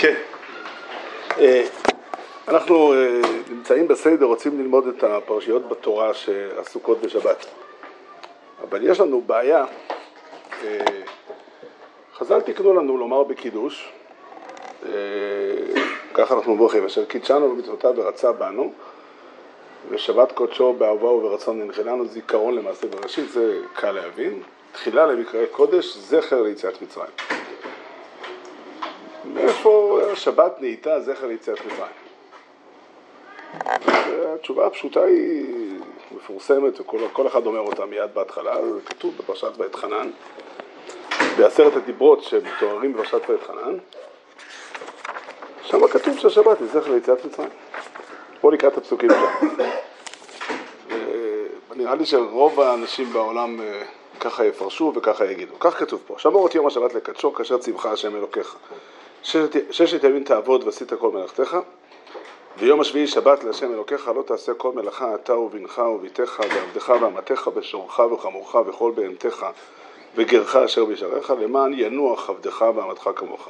כן. אה, אנחנו אה, נמצאים בסדר, רוצים ללמוד את הפרשיות בתורה שעסוקות בשבת. אבל יש לנו בעיה, אה, חז"ל תקנו לנו לומר בקידוש, ככה אנחנו מברכים, אשר קידשנו במצוותיו ורצה בנו, ושבת קודשו באהבה וברצון ננחלנו, זיכרון למעשה בראשית, זה קל להבין. תחילה למקראי קודש, זכר ליציאת מצרים. מאיפה השבת נהייתה זכר ליציאת מצרים? התשובה הפשוטה היא מפורסמת וכל אחד אומר אותה מיד בהתחלה, זה כתוב בפרשת ואת חנן, בעשרת הדיברות שמתוארים בפרשת ואת חנן, שם כתוב שהשבת היא זכר ליציאת מצרים. בואו נקרא את הפסוקים שם. נראה לי שרוב האנשים בעולם אה, ככה יפרשו וככה יגידו. כך כתוב פה, שמור את יום השבת לקדשו כאשר ציווך השם אלוקיך. ששת ימים תעבוד ועשית כל מלאכתך, ויום השביעי שבת להשם אלוקיך לא תעשה כל מלאכה אתה ובנך וביתך ועבדך ואמתך ושורך וחמורך וכל בהמתך וגרך אשר בשעריך למען ינוח עבדך ואמתך כמוך.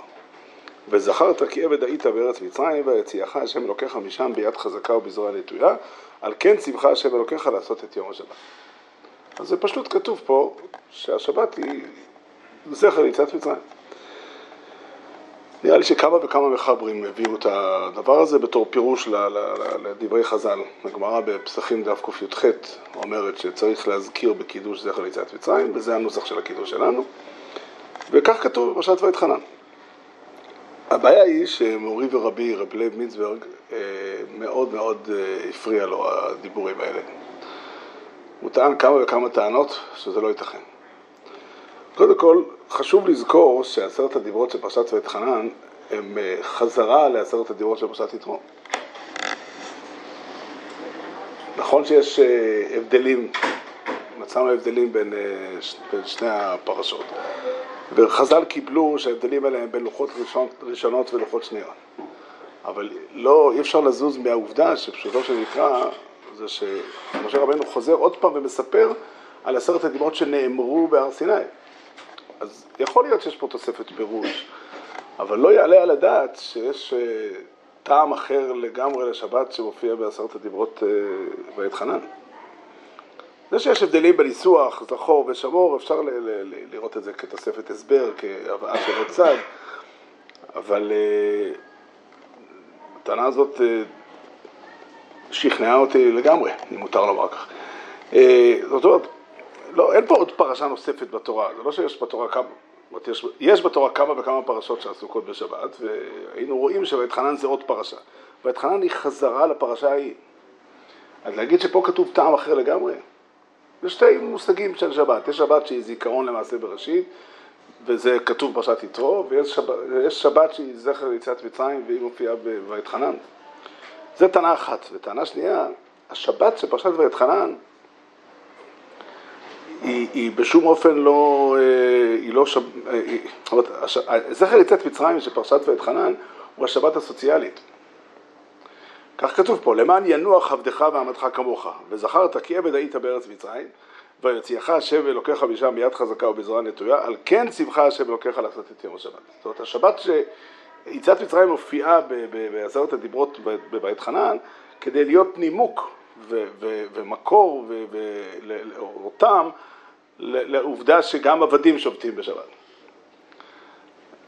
וזכרת כי עבד היית בארץ מצרים ויציאך השם אלוקיך משם ביד חזקה ובזרוע נטויה על כן ציווך השם אלוקיך לעשות את יום השבת. אז זה פשוט כתוב פה שהשבת היא זכר ליציאת מצרים. נראה לי שכמה וכמה מחברים הביאו את הדבר הזה בתור פירוש לדברי חז"ל. הגמרא בפסחים דף קי"ח אומרת שצריך להזכיר בקידוש זכר ליציאת מצרים, וזה הנוסח של הקידוש שלנו, וכך כתוב בפרשת ואתחנן. הבעיה היא שמורי ורבי, רב לב מינסברג, אה, מאוד מאוד אה, הפריע לו הדיבורים האלה. הוא טען כמה וכמה טענות שזה לא ייתכן. קודם כל, חשוב לזכור שעשרת הדיברות של פרשת ואת חנן הם אה, חזרה לעשרת הדיברות של פרשת יתרו. נכון שיש אה, הבדלים, מצאנו הבדלים בין, אה, בין שני הפרשות, וחז"ל קיבלו שההבדלים האלה הם בין לוחות ראשונות ולוחות שניות. אבל לא, אי אפשר לזוז מהעובדה שפשוטו של מקרא זה שמשה רבנו חוזר עוד פעם ומספר על עשרת הדיברות שנאמרו בהר סיני. אז יכול להיות שיש פה תוספת פירוש, אבל לא יעלה על הדעת שיש אה, טעם אחר לגמרי לשבת שמופיע בעשרת הדיברות בעת אה, חנן. זה שיש הבדלים בניסוח, זכור ושמור, אפשר לראות את זה כתוספת הסבר, כהבאה של עוד צד, אבל אה, הטענה הזאת שכנעה אותי לגמרי, אם מותר לומר כך. זאת אומרת, לא, אין פה עוד פרשה נוספת בתורה, זה לא שיש בתורה כמה, יש, יש בתורה כמה וכמה פרשות שעסוקות בשבת, והיינו רואים שוואתחנן זה עוד פרשה. ואתחנן היא חזרה לפרשה ההיא. אז להגיד שפה כתוב טעם אחר לגמרי, זה שתי מושגים של שבת. יש שבת שהיא זיכרון למעשה בראשית, וזה כתוב בפרשת יתרו, ויש שבת, שבת שהיא זכר ליציאת מצרים, והיא מופיעה בוואתחנן. זה טענה אחת. וטענה שנייה, השבת של פרשת ואתחנן היא, היא בשום אופן לא, אה, היא לא, שב, אה, זאת אומרת, זכר יצאת מצרים של פרשת ואת חנן הוא השבת הסוציאלית. כך כתוב פה, למען ינוח עבדך ועמדך כמוך, וזכרת כי עבד היית בארץ מצרים, ויציאך השם אלוקיך משם ביד חזקה ובזרוע נטויה, על כן ציווך השם אלוקיך לעשות את יום השבת. זאת אומרת, השבת שיציאת מצרים מופיעה בעשרת הדיברות בבית חנן, כדי להיות נימוק ו- ו- ומקור ואותם לעובדה שגם עבדים שובתים בשבת.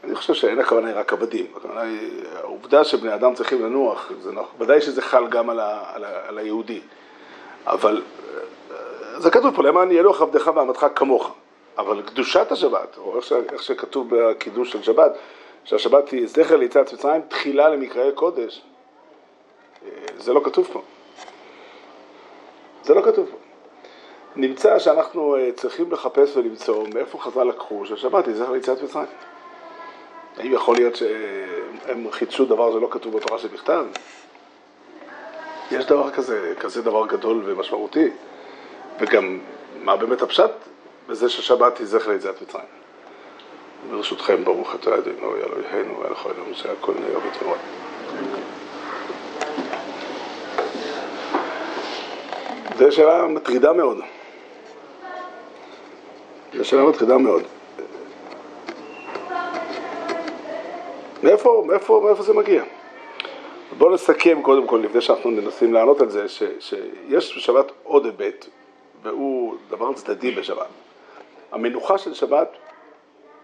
אני חושב שאין הכוונה רק עבדים, הכוונה היא העובדה שבני אדם צריכים לנוח, זה נכון, ודאי שזה חל גם על, ה, על, ה, על היהודי, אבל אה, זה כתוב פה, למען ינוח עבדך ועמדך כמוך, אבל קדושת השבת, או איך, ש, איך שכתוב בקידוש של שבת, שהשבת היא זכר ליציאת מצרים, תחילה למקראי קודש, אה, זה לא כתוב פה. זה לא כתוב פה. נמצא שאנחנו אה, צריכים לחפש ולמצוא מאיפה חז"ל לקחו שהשבת היא זכר ליציאת מצרים. האם יכול להיות שהם חידשו דבר שלא כתוב בתורה שבכתב? יש דבר כזה, כזה דבר גדול ומשמעותי, וגם מה באמת הפשט בזה ששבת היא זכר ליציאת מצרים. ברשותכם, ברוך אתה אדינו, אלוהינו, ואלוהינו, שהכל נהיה בתמורה. זו שאלה מטרידה מאוד. זו שאלה מטרידה מאוד. מאיפה, מאיפה, מאיפה זה מגיע? בואו נסכם קודם כל, לפני שאנחנו מנסים לענות על זה, ש, שיש בשבת עוד היבט, והוא דבר צדדי בשבת. המנוחה של שבת,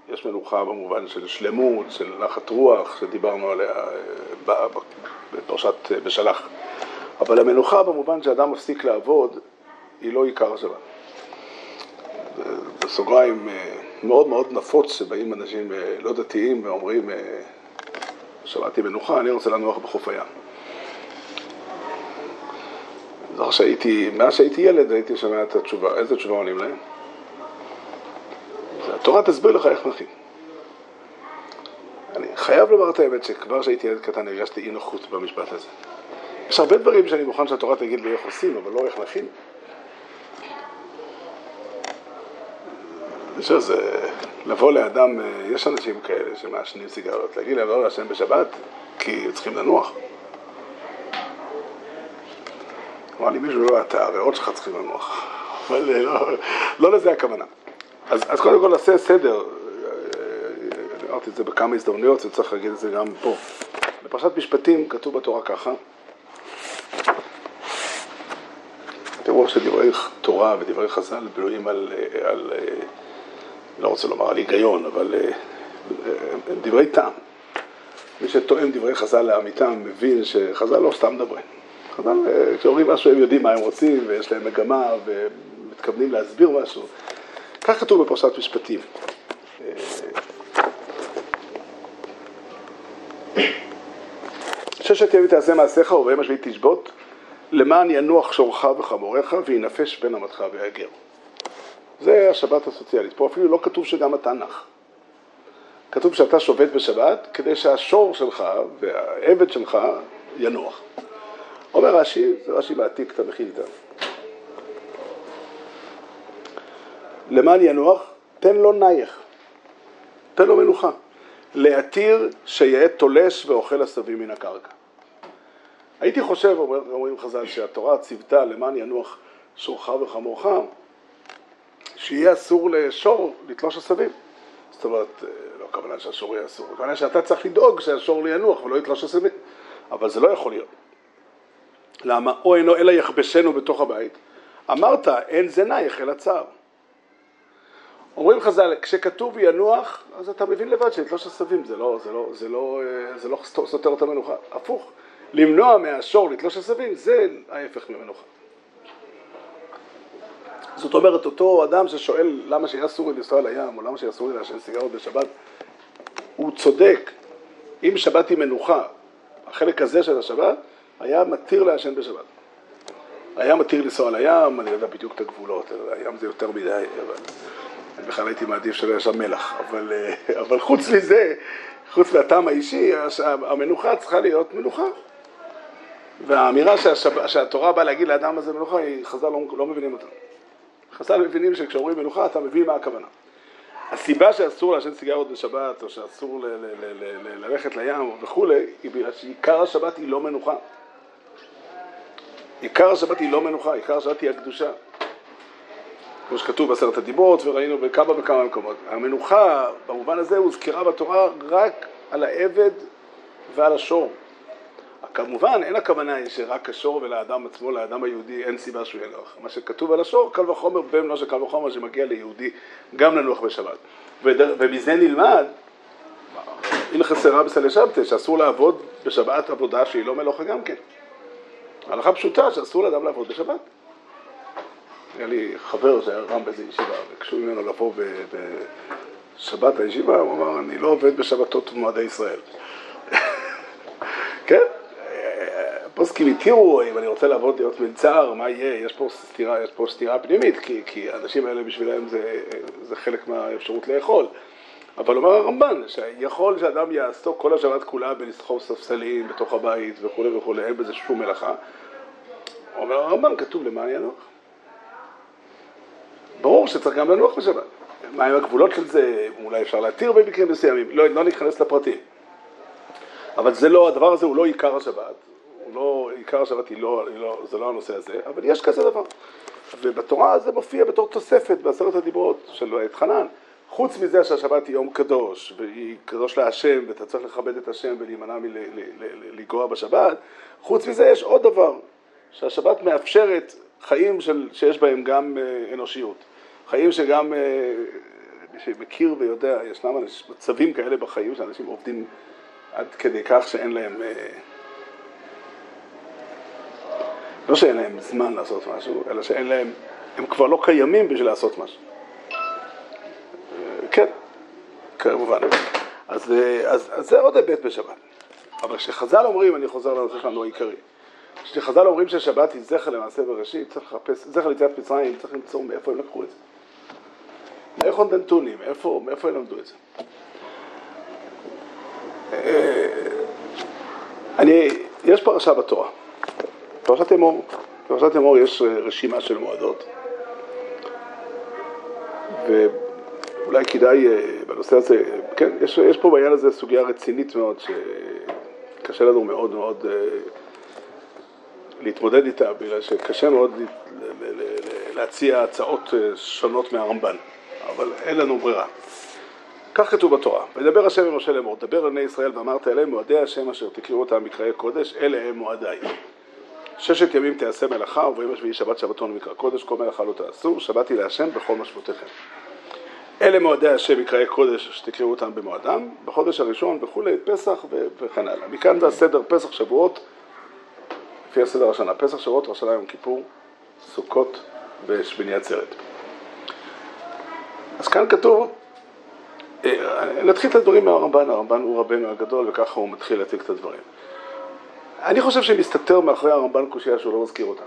יש מנוחה במובן של שלמות, של נחת רוח, שדיברנו עליה אה, בפרשת אה, בשלח. אבל המנוחה במובן שאדם מפסיק לעבוד, היא לא עיקר השבת. בסוגריים אה, מאוד מאוד נפוץ שבאים אנשים לא דתיים ואומרים שבת היא מנוחה, אני רוצה לנוח בחוף הים. זוכר שהייתי, מאז שהייתי ילד הייתי שומע את התשובה, איזה תשובה עונים להם? התורה תסביר לך איך נחים. אני חייב לומר את האמת שכבר כשהייתי ילד קטן הרגשתי אי נוחות במשפט הזה. יש הרבה דברים שאני מוכן שהתורה תגיד לי איך עושים, אבל לא איך נכין. אני חושב לבוא לאדם, יש אנשים כאלה שמעשנים סיגריות, להגיד להם לא לעשן בשבת כי צריכים לנוח. אמר לי מישהו, לא, אתה, הריאות שלך צריכים לנוח. אבל לא, לא לזה הכוונה. אז, אז קודם כל נעשה סדר, אמרתי את זה בכמה הזדמנויות וצריך להגיד את זה גם פה. בפרשת משפטים כתוב בתורה ככה, תראו שדברי תורה ודברי חז"ל בנויים על, על, לא רוצה לומר על היגיון, אבל דברי טעם. מי שטועם דברי חז"ל לאמיתם מבין שחז"ל לא סתם מדברים. חז"ל, כשאומרים משהו הם יודעים מה הם רוצים ויש להם מגמה ומתכוונים להסביר משהו. כך כתוב בפרשת משפטים. ששת ימים תעשה מעשיך ובהם השביעית תשבות, למען ינוח שורך וחמורך וינפש בין אמתך והגר. זה השבת הסוציאלית. פה אפילו לא כתוב שגם אתה נח. כתוב שאתה שובת בשבת כדי שהשור שלך והעבד שלך ינוח. אומר רש"י, זה רש"י מעתיק את המחילתא. למען ינוח, תן לו נייך, תן לו מנוחה. להתיר שיהיה תולש ואוכל עשבים מן הקרקע. הייתי חושב, אומר, אומרים חז"ל, שהתורה ציוותה למען ינוח שורך וחמורך, שיהיה אסור לשור לתלוש עשבים. זאת אומרת, לא הכוונה שהשור יהיה אסור, הכוונה שאתה צריך לדאוג שהשור לא ינוח ולא יתלוש עשבים. אבל זה לא יכול להיות. למה? או אינו אלא יכבשנו בתוך הבית. אמרת, אין זה נייך אלא צער. אומרים חז"ל, כשכתוב ינוח, אז אתה מבין לבד שלתלוש עשבים זה לא, זה לא, זה לא, זה לא סותר את המנוחה, הפוך, למנוע מהשור לתלוש עשבים זה ההפך ממנוחה. זאת אומרת, אותו אדם ששואל למה שיהיה אסור לי לנסוע לים, או למה שיהיה אסור לי לעשן סיגרות בשבת, הוא צודק. אם שבת היא מנוחה, החלק הזה של השבת, היה מתיר לעשן בשבת. היה מתיר לנסוע לים, אני לא יודע בדיוק את הגבולות, הים זה יותר מדי, אבל... אני בכלל הייתי מעדיף שלא יהיה שם מלח, אבל, אה, אבל חוץ מזה, חוץ מהטעם האישי, המנוחה צריכה להיות מנוחה. והאמירה שהשב... שהתורה באה להגיד לאדם הזה מנוחה, חז"ל לא, לא מבינים אותה. חז"ל מבינים שכשאומרים מנוחה, אתה מבין מה הכוונה. הסיבה שאסור לעשן סיגרות בשבת, או שאסור ללכת לים וכולי, היא בגלל שעיקר השבת היא לא מנוחה. עיקר השבת היא לא מנוחה, עיקר השבת היא הקדושה. כמו שכתוב בעשרת הדיברות, וראינו בכמה וכמה מקומות. המנוחה, במובן הזה, הוזכרה בתורה רק על העבד ועל השור. כמובן, אין הכוונה שרק השור ולאדם עצמו, לאדם היהודי, אין סיבה שהוא ינוח. מה שכתוב על השור, קל וחומר, במלוא של קל וחומר, שמגיע ליהודי גם לנוח בשבת. ומזה נלמד, הנה חסרה בסלי שבתא, שאסור לעבוד בשבת עבודה שהיא לא מלוכה גם כן. הלכה פשוטה שאסור לאדם לעבוד בשבת. היה לי חבר שהיה רם באיזה ישיבה, ביקשו ממנו לבוא בשבת הישיבה, הוא אמר, אני לא עובד בשבתות ומועדי ישראל. כן? פוסקים התירו, אם אני רוצה לעבוד להיות מלצר, מה יהיה? יש פה סתירה, יש פה סתירה פנימית, כי, כי האנשים האלה בשבילם זה, זה חלק מהאפשרות לאכול. אבל אומר הרמב"ן, שיכול שאדם יעסוק כל השבת כולה בלסחוב ספסלים בתוך הבית וכולי וכולי, אין בזה שום מלאכה. אומר הרמב"ן, כתוב למען ינוח. ברור שצריך גם לנוח בשבת. מהם הגבולות של זה, אולי אפשר להתיר במקרים מסוימים, לא, לא ניכנס לפרטים. אבל זה לא, הדבר הזה הוא לא עיקר השבת, לא, עיקר השבת היא לא, היא לא, זה לא הנושא הזה, אבל יש כזה דבר. ובתורה זה מופיע בתור תוספת בעשרת הדיברות של את חנן, חוץ מזה שהשבת היא יום קדוש, והיא קדוש להשם, ואתה צריך לכבד את השם ולהימנע מלגוע בשבת, חוץ מזה יש עוד דבר, שהשבת מאפשרת חיים של, שיש בהם גם אה, אנושיות, חיים שגם, אה, מי שמכיר ויודע, ישנם מצבים כאלה בחיים שאנשים עובדים עד כדי כך שאין להם, אה, לא שאין להם זמן לעשות משהו, אלא שאין להם, הם כבר לא קיימים בשביל לעשות משהו. כן, כמובן. אז, אז, אז זה עוד היבט בשבת. אבל כשחז"ל אומרים, אני חוזר לנושא שלנו העיקרי, כשחז"ל אומרים ששבת היא זכר למעשה בראשית, צריך לחפש, זכר ליציאת מצרים, צריך למצוא מאיפה הם לקחו את זה. מאיפה נתונים, מאיפה, מאיפה הם למדו את זה. אה, אני, יש פרשה בתורה, פרשת אמור, פרשת אמור יש רשימה של מועדות, ואולי כדאי אה, בנושא הזה, כן, יש, יש פה בעניין הזה סוגיה רצינית מאוד, שקשה לנו מאוד מאוד אה, להתמודד איתה, בגלל שקשה מאוד להציע הצעות שונות מהרמב"ן, אבל אין לנו ברירה. כך כתוב בתורה, וידבר השם עם משה לאמור, דבר על בני ישראל ואמרת אליהם מועדי השם אשר תקראו אותם מקראי קודש, אלה הם מועדיי. ששת ימים תעשה מלאכה, וביום השביעי שבת שבתון ומקרא קודש, כל מלאכה לא תעשו, שבתי להשם בכל משפוטיכם. אלה מועדי השם מקראי קודש שתקראו אותם במועדם, בחודש הראשון וכולי, פסח וכן הלאה. מכאן והסדר פסח שבועות, לפי הסדר השנה, פסח שבועות, ראש השנה יום כיפור, סוכות ושמיני עצרת. אז כאן כתוב אה, נתחיל את הדברים מהרמב"ן, הרמב"ן הוא רבנו הגדול וככה הוא מתחיל להציג את הדברים. אני חושב שמסתתר מאחורי הרמב"ן קושייה שהוא לא מזכיר אותה.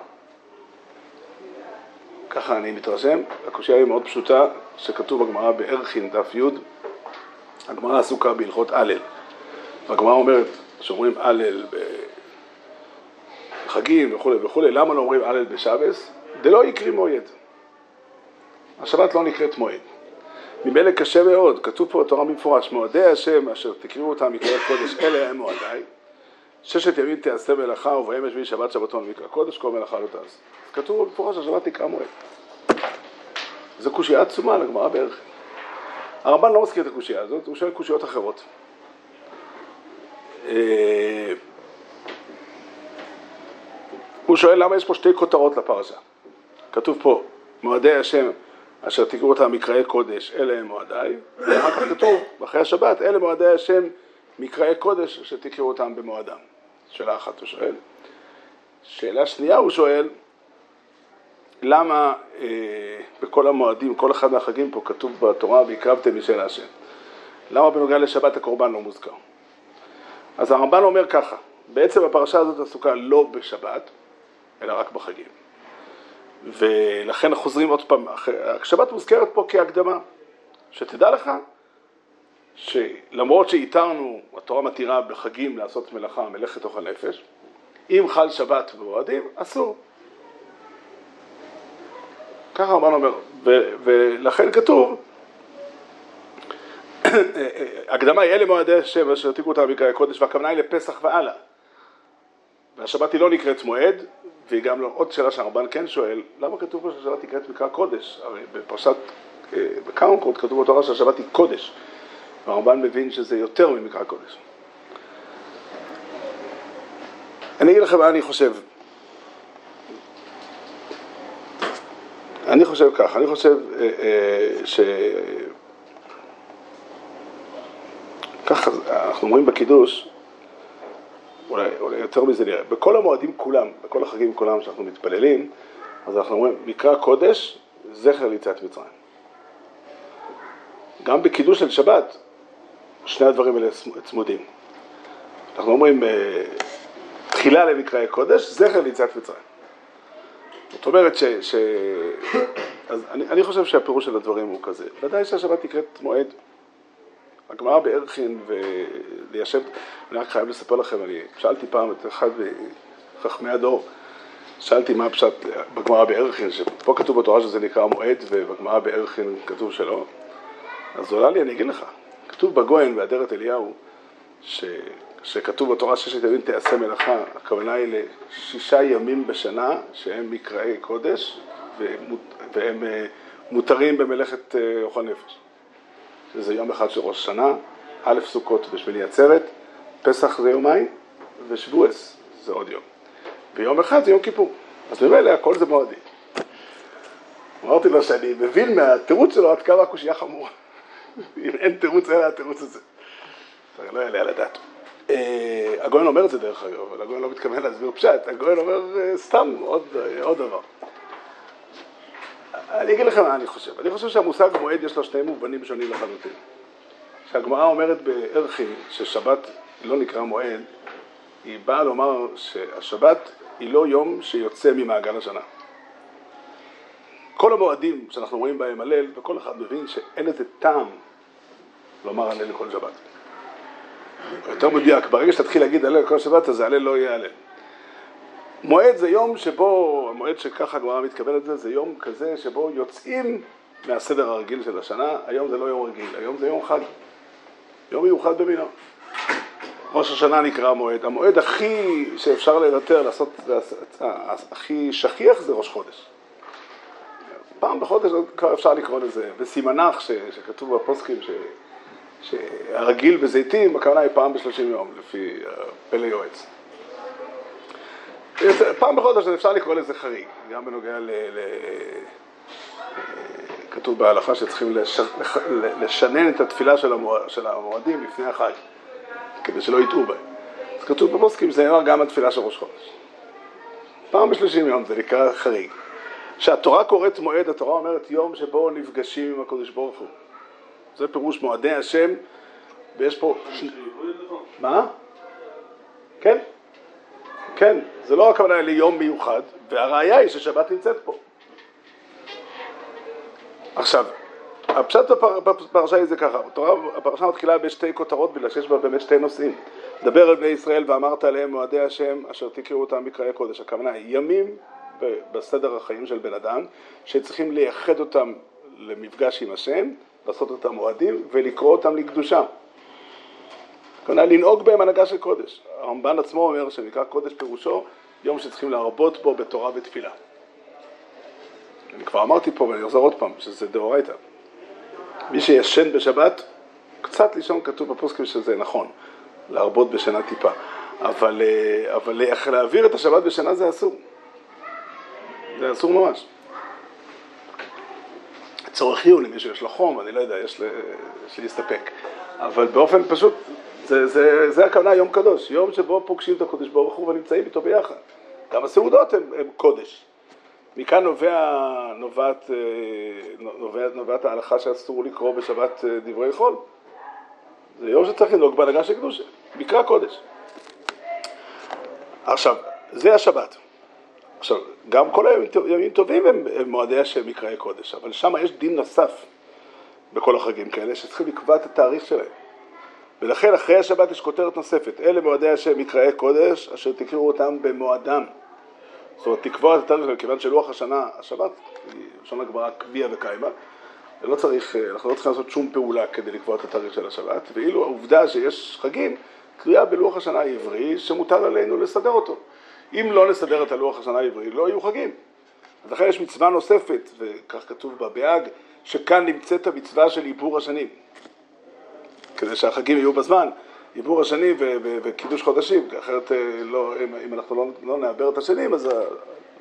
ככה אני מתרשם, הקושייה היא מאוד פשוטה, שכתוב בגמרא בערכין דף י', הגמרא עסוקה בהלכות הלל. והגמרא אומרת, שאומרים הלל בחגים וכולי וכולי, למה לא אומרים הלל בשבס? דלא יקרי מועד. השבת לא נקראת מועד. ממילא קשה מאוד, כתוב פה בתורה במפורש, מועדי השם אשר תקראו אותם מקראי קודש, אלה הם מועדיי. ששת ימים תעשה מלאכה ובהם ישבי שבת שבתון ויקרא קודש, כל מלאכה לא תעשה. כתוב במפורש שהשבת תקרא מועד. זו קושייה עצומה לגמרא בערך. הרמב"ן לא מזכיר את הקושייה הזאת, הוא שואל קושיות אחרות. אה, הוא שואל למה יש פה שתי כותרות לפרשה. כתוב פה, מועדי השם אשר תקראו אותם מקראי קודש, אלה הם מועדיי, ואחר כך כתוב, אחרי השבת, אלה מועדי השם מקראי קודש, אשר תקראו אותם במועדם. שאלה אחת הוא שואל. שאלה שנייה הוא שואל, למה אה, בכל המועדים, כל אחד מהחגים פה כתוב בתורה, והקרבתם משל השם? למה בנוגע לשבת הקורבן לא מוזכר? אז הרמב"ן אומר ככה, בעצם הפרשה הזאת עסוקה לא בשבת, אלא רק בחגים. ולכן חוזרים עוד פעם, השבת מוזכרת פה כהקדמה, שתדע לך שלמרות שאיתרנו, התורה מתירה בחגים לעשות מלאכה, מלאכת אוכל נפש, אם חל שבת במועדים, אסור. ככה הרמב"ן אומר, ולכן כתוב, הקדמה היא אלה מועדי השם אשר תיקחו אותם בקראי הקודש, והכוונה היא לפסח והלאה. והשבת היא לא נקראת מועד, והיא גם לא, עוד שאלה שהרמב"ן כן שואל, למה כתוב פה שהשבת נקראת מקרא קודש? הרי בפרשת, אה, מקומות כתוב בתורה שהשבת היא קודש, והרמב"ן מבין שזה יותר ממקרא קודש. אני אגיד לכם מה אני חושב. אני חושב כך, אני חושב אה, אה, ש... ככה אנחנו אומרים בקידוש, אולי, אולי יותר מזה נראה, בכל המועדים כולם, בכל החגים כולם שאנחנו מתפללים, אז אנחנו אומרים, מקרא קודש, זכר ליציאת מצרים. גם בקידוש של שבת, שני הדברים האלה צמודים. אנחנו אומרים, אה, תחילה למקראי קודש, זכר ליציאת מצרים. זאת אומרת ש... ש... אז אני, אני חושב שהפירוש של הדברים הוא כזה. ודאי שהשבת נקראת מועד. הגמרא בערכין וליישב, אני רק חייב לספר לכם, אני שאלתי פעם את אחד מחכמי הדור, שאלתי מה הפשט בגמרא בערכין, שפה כתוב בתורה שזה נקרא מועד ובגמרא בערכין כתוב שלא, אז הוא עלה לי, אני אגיד לך, כתוב בגויין באדרת אליהו, ש... שכתוב בתורה ששת ימים תעשה מלאכה, הכוונה היא לשישה ימים בשנה שהם מקראי קודש והם אה, מותרים במלאכת אה, אוכל נפש. שזה יום אחד של ראש השנה, א' סוכות ושמיני עצרת, פסח זה יומיים, ושבועס זה עוד יום. ויום אחד זה יום כיפור. אז ממילא הכל זה מועדים. אמרתי לו שאני מבין מהתירוץ שלו עד כמה הקושייה חמורה. אם אין תירוץ, אלא התירוץ הזה. זה לא יעלה על הדעת. אה, הגויין אומר את זה דרך אגב, אבל הגויין לא מתכוון להסביר פשט, הגויין אומר אה, סתם אה, עוד דבר. אני אגיד לכם מה אני חושב. אני חושב שהמושג מועד יש לו שני מובנים שונים לחלוטין. כשהגמרא אומרת בערכי ששבת לא נקרא מועד, היא באה לומר שהשבת היא לא יום שיוצא ממעגל השנה. כל המועדים שאנחנו רואים בהם הלל, וכל אחד מבין שאין איזה טעם לומר הלל לכל שבת. יותר מדויק, ברגע שתתחיל להגיד הלל לכל שבת, אז הלל לא יהיה הלל. מועד זה יום שבו, המועד שככה הגמרא מתכוונת לזה, זה יום כזה שבו יוצאים מהסדר הרגיל של השנה, היום זה לא יום רגיל, היום זה יום חג, יום מיוחד במינו. ראש השנה נקרא המועד, המועד הכי שאפשר לוותר, לעשות, הכי שכיח זה ראש חודש. פעם בחודש כבר אפשר לקרוא לזה, בסימנך ש, שכתוב בפוסקים ש, שהרגיל בזיתים, הכוונה היא פעם בשלושים יום, לפי פלא יועץ. פעם בחודש אפשר לקרוא לזה חריג, גם בנוגע ל... ל כתוב בהלכה שצריכים לש, לשנן את התפילה של, המועד, של המועדים לפני החג, כדי שלא יטעו בהם. אז כתוב בפוסקים, זה נאמר גם התפילה של ראש חודש. פעם בשלושים יום זה נקרא חריג. כשהתורה קוראת מועד, התורה אומרת יום שבו נפגשים עם הקדוש ברוך הוא. זה פירוש מועדי השם, ויש פה... מה? כן, כן, זה לא הכוונה ליום מיוחד, והראיה היא ששבת נמצאת פה. עכשיו, הפשט בפרשה היא זה ככה, הפרשה מתחילה בשתי כותרות בגלל שיש בה באמת שתי נושאים. דבר על בני ישראל ואמרת עליהם מועדי השם אשר תקראו אותם מקראי קודש. הכוונה היא ימים בסדר החיים של בן אדם שצריכים לייחד אותם למפגש עם השם, לעשות אותם מועדים ולקרוא אותם לקדושה. הכוונה לנהוג בהם הנהגה של קודש. הרמב"ן עצמו אומר שנקרא קודש פירושו יום שצריכים להרבות בו בתורה ותפילה. אני כבר אמרתי פה ואני אחזור עוד פעם שזה דאורייתא. מי שישן בשבת, קצת לישון כתוב בפוסקים שזה נכון, להרבות בשינה טיפה. אבל, אה, אבל להעביר את השבת בשינה זה אסור. זה אסור ממש. צורך חיוני, מישהו יש לו חום, אני לא יודע, יש, לי, יש להסתפק. אבל באופן פשוט, זה, זה, זה הכוונה יום קדוש, יום שבו פוגשים את הקודש ברוך הוא ונמצאים איתו ביחד. גם הסעודות הן קודש. מכאן נובע, נובעת, אה, נובעת, נובעת ההלכה שאסור לקרוא בשבת אה, דברי חול. זה יום שצריך לנהוג בהנהגה של קדושה, מקרא קודש. עכשיו, זה השבת. עכשיו, גם כל הימים טובים הם, הם מועדי השם מקראי קודש, אבל שם יש דין נוסף בכל החגים כאלה, שצריכים לקבוע את התאריך שלהם. ולכן אחרי השבת יש כותרת נוספת, אלה מועדי השם מקראי קודש, אשר תקראו אותם במועדם. זאת אומרת, תקבוע את התאריך שלהם, כיוון שלוח השנה, השבת, לשון הגמרא קביע וקיימה, לא צריך, אנחנו לא צריכים לעשות שום פעולה כדי לקבוע את התאריך של השבת, ואילו העובדה שיש חגים, קריאה בלוח השנה העברי, שמוטל עלינו לסדר אותו. אם לא נסדר את הלוח השנה העברי, לא יהיו חגים. אז לכן יש מצווה נוספת, וכך כתוב בה בהאג, שכאן נמצאת המצווה של עיבור השנים. כדי שהחגים יהיו בזמן, עיבור השנים וקידוש חודשים, כי אחרת אה, לא, אם, אם אנחנו לא, לא נעבר את השנים, אז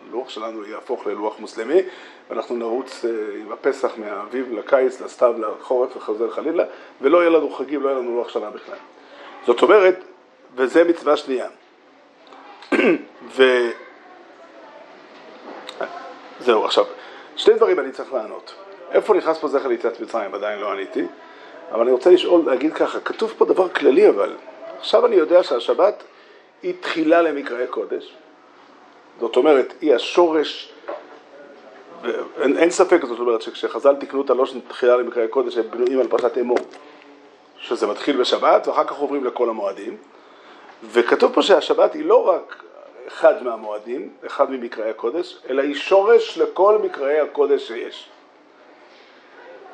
הלוח שלנו יהפוך ללוח מוסלמי, ואנחנו נרוץ אה, עם הפסח מהאביב לקיץ, לסתיו, לחורף וחוזר חלילה, ולא יהיה לנו חגים, לא יהיה לנו לוח שנה בכלל. זאת אומרת, וזה מצווה שנייה. ו... זהו, עכשיו, שני דברים אני צריך לענות. איפה נכנס פה זכר ליציאת מצרים? עדיין לא עניתי. אבל אני רוצה לשאול, להגיד ככה, כתוב פה דבר כללי אבל. עכשיו אני יודע שהשבת היא תחילה למקראי קודש. זאת אומרת, היא השורש, אין, אין ספק, זאת אומרת, שכשחז"ל תיקנו את הלושן תחילה למקראי קודש, הם בנויים על פרשת אמור. שזה מתחיל בשבת, ואחר כך עוברים לכל המועדים. וכתוב פה שהשבת היא לא רק אחד מהמועדים, אחד ממקראי הקודש, אלא היא שורש לכל מקראי הקודש שיש.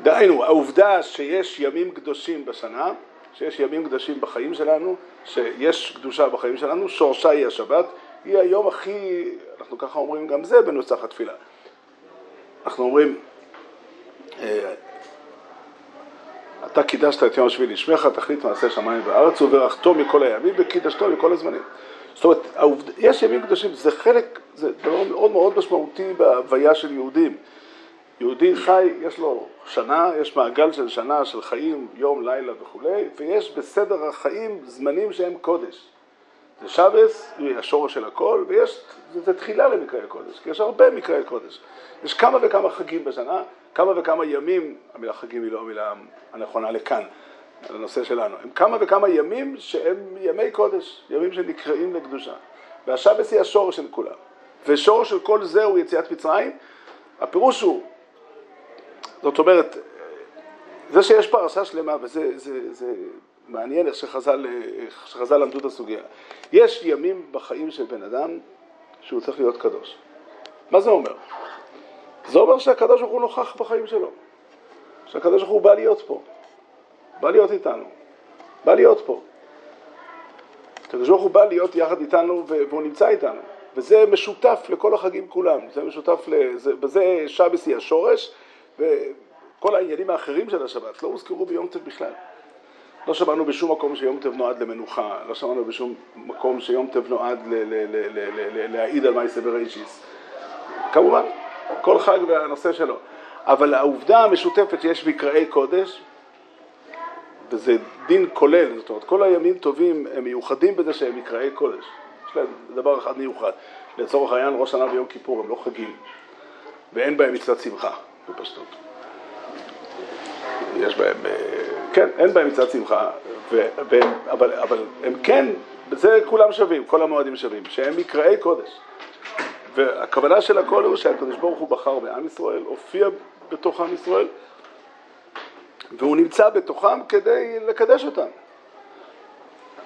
דהיינו, העובדה שיש ימים קדושים בשנה, שיש ימים קדושים בחיים שלנו, שיש קדושה בחיים שלנו, שורשה היא השבת, היא היום הכי, אנחנו ככה אומרים גם זה בנוסח התפילה. אנחנו אומרים, אה, אתה קידשת את יום השביעי לשמך, תכלית מעשה שמיים וארץ, וברכתו מכל הימים וקידשתו מכל הזמנים. זאת אומרת, העובד... יש ימים קדושים, זה חלק, זה דבר מאוד מאוד משמעותי בהוויה של יהודים. יהודי חי, יש לו שנה, יש מעגל של שנה, של חיים, יום, לילה וכולי, ויש בסדר החיים זמנים שהם קודש. זה שבס, השורש של הכל, ויש, זה, זה תחילה למקראי קודש, כי יש הרבה מקראי קודש. יש כמה וכמה חגים בשנה, כמה וכמה ימים, המילה חגים היא לא המילה הנכונה לכאן, לנושא שלנו, הם כמה וכמה ימים שהם ימי קודש, ימים שנקראים לקדושה. והשבס היא השורש של כולם. ושורש של כל זה הוא יציאת מצרים. הפירוש הוא, זאת אומרת, זה שיש פרשה שלמה, וזה זה, זה מעניין איך שחז"ל, שחז"ל למדו את הסוגיה. יש ימים בחיים של בן אדם שהוא צריך להיות קדוש. מה זה אומר? זה אומר שהקדוש ברוך הוא נוכח בחיים שלו. שהקדוש ברוך הוא בא להיות פה. בא להיות איתנו. בא להיות פה. הקדוש ברוך הוא בא להיות יחד איתנו והוא נמצא איתנו. וזה משותף לכל החגים כולם. זה משותף, לזה, בזה שבס היא השורש, וכל העניינים האחרים של השבת לא הוזכרו ביום טב בכלל. לא שמענו בשום מקום שיום טב נועד למנוחה, לא שמענו בשום מקום שיום טב נועד להעיד על מעשה בראשיס. כמובן, כל חג והנושא שלו. אבל העובדה המשותפת שיש מקראי קודש, וזה דין כולל, זאת אומרת, כל הימים טובים הם מיוחדים בזה שהם מקראי קודש. יש להם דבר אחד מיוחד. לצורך העניין, ראש שנה ויום כיפור הם לא חגים, ואין בהם מצוות שמחה, בפשטות. יש בהם, אה, כן, אין בהם מצוות שמחה, ו, והם, אבל, אבל הם כן, בזה כולם שווים, כל המועדים שווים, שהם מקראי קודש. והכוונה של הכל הוא שהקדוש ברוך הוא בחר בעם ישראל, הופיע בתוך עם ישראל, והוא נמצא בתוכם כדי לקדש אותם.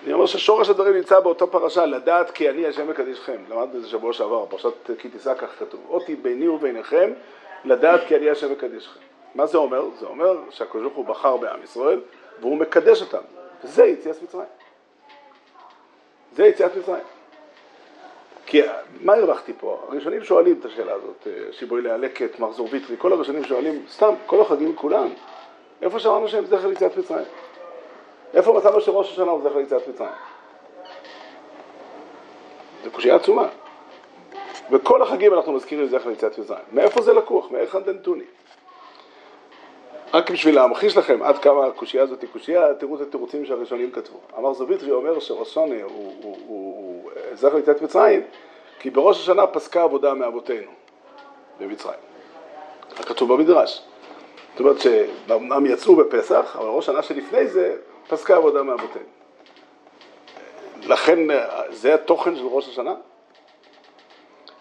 אני אומר ששורש הדברים נמצא באותה פרשה, לדעת כי אני השם מקדישכם. למדנו את זה שבוע שעבר, פרשת כי תישא כך כתוב. אותי ביני וביניכם, לדעת כי אני השם מקדישכם. מה זה אומר? זה אומר שהקדוש ברוך הוא בחר בעם ישראל, והוא מקדש אותם. וזה יציאת מצרים. זה יציאת מצרים. כי מה הרווחתי פה? הראשונים שואלים את השאלה הזאת, אה, שיבואי להלקט, מחזור ויטרי, כל הראשונים שואלים, סתם, כל החגים כולם, איפה שמענו שהם זכר ליציאת מצרים? איפה מצאנו שראש השנה הוא זכר ליציאת מצרים? זו קושייה עצומה. בכל החגים אנחנו מזכירים זכר ליציאת מצרים. מאיפה זה לקוח? מאיכן דנתוני? רק בשביל להמחיש לכם עד כמה הקושייה הזאת היא קושייה, תראו את התירוצים שהראשונים כתבו. אמר זוביטרי אומר שראש הוא, הוא, הוא, הוא זכר ליציאת מצרים, כי בראש השנה פסקה עבודה מאבותינו במצרים. כתוב במדרש. זאת אומרת שאומנם יצאו בפסח, אבל ראש השנה שלפני זה פסקה עבודה מאבותינו. לכן זה התוכן של ראש השנה.